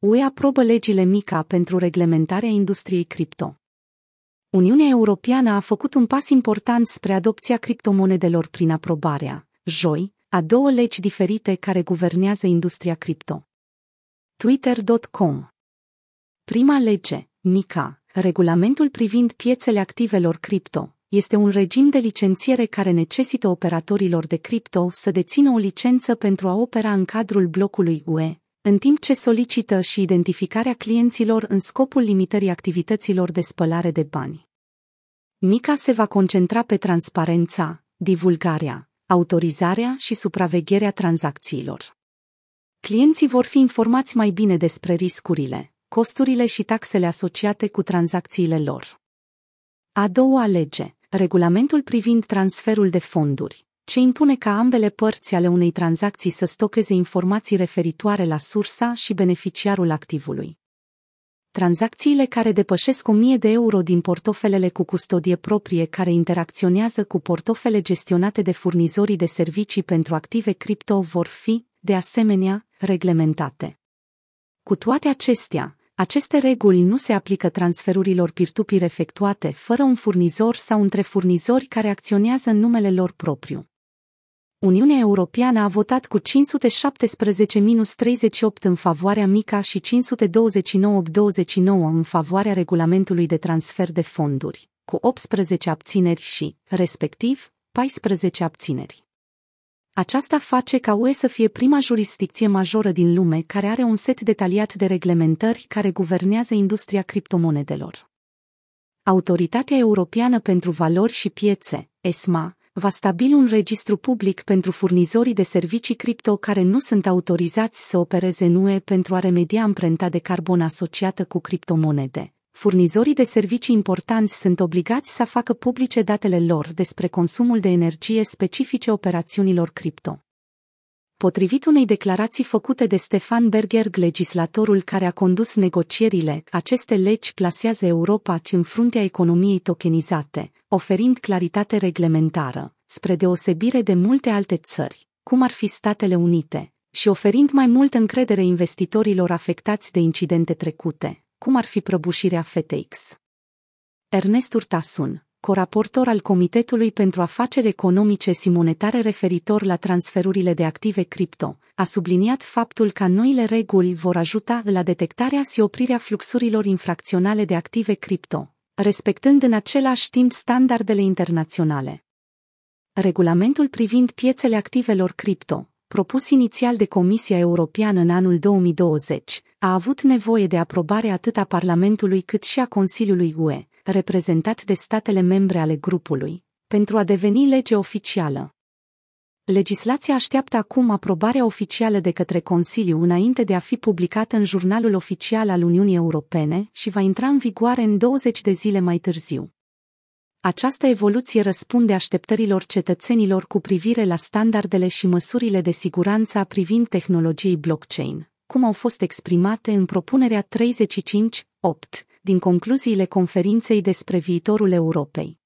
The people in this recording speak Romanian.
UE aprobă legile MICA pentru reglementarea industriei cripto. Uniunea Europeană a făcut un pas important spre adopția criptomonedelor prin aprobarea, joi, a două legi diferite care guvernează industria cripto. Twitter.com Prima lege, MICA, regulamentul privind piețele activelor cripto, este un regim de licențiere care necesită operatorilor de cripto să dețină o licență pentru a opera în cadrul blocului UE, în timp ce solicită și identificarea clienților în scopul limitării activităților de spălare de bani. Mica se va concentra pe transparența, divulgarea, autorizarea și supravegherea tranzacțiilor. Clienții vor fi informați mai bine despre riscurile, costurile și taxele asociate cu tranzacțiile lor. A doua lege, regulamentul privind transferul de fonduri, ce impune ca ambele părți ale unei tranzacții să stocheze informații referitoare la sursa și beneficiarul activului. Tranzacțiile care depășesc 1000 de euro din portofelele cu custodie proprie care interacționează cu portofele gestionate de furnizorii de servicii pentru active cripto vor fi, de asemenea, reglementate. Cu toate acestea, aceste reguli nu se aplică transferurilor peer efectuate fără un furnizor sau între furnizori care acționează în numele lor propriu. Uniunea Europeană a votat cu 517-38 în favoarea MICA și 529-29 în favoarea regulamentului de transfer de fonduri, cu 18 abțineri și, respectiv, 14 abțineri. Aceasta face ca UE să fie prima jurisdicție majoră din lume care are un set detaliat de reglementări care guvernează industria criptomonedelor. Autoritatea Europeană pentru Valori și Piețe, ESMA, va stabili un registru public pentru furnizorii de servicii cripto care nu sunt autorizați să opereze în UE pentru a remedia amprenta de carbon asociată cu criptomonede. Furnizorii de servicii importanți sunt obligați să facă publice datele lor despre consumul de energie specifice operațiunilor cripto. Potrivit unei declarații făcute de Stefan Berger, legislatorul care a condus negocierile, aceste legi plasează Europa în fruntea economiei tokenizate, oferind claritate reglementară, spre deosebire de multe alte țări, cum ar fi Statele Unite, și oferind mai multă încredere investitorilor afectați de incidente trecute, cum ar fi prăbușirea FTX. Ernest Urtasun, coraportor al Comitetului pentru Afaceri Economice și Monetare referitor la transferurile de active cripto, a subliniat faptul că noile reguli vor ajuta la detectarea și oprirea fluxurilor infracționale de active cripto, respectând în același timp standardele internaționale. Regulamentul privind piețele activelor cripto, propus inițial de Comisia Europeană în anul 2020, a avut nevoie de aprobare atât a Parlamentului cât și a Consiliului UE, reprezentat de statele membre ale grupului, pentru a deveni lege oficială. Legislația așteaptă acum aprobarea oficială de către Consiliu înainte de a fi publicată în jurnalul oficial al Uniunii Europene și va intra în vigoare în 20 de zile mai târziu. Această evoluție răspunde așteptărilor cetățenilor cu privire la standardele și măsurile de siguranță privind tehnologiei blockchain, cum au fost exprimate în propunerea 35.8 din concluziile conferinței despre viitorul Europei.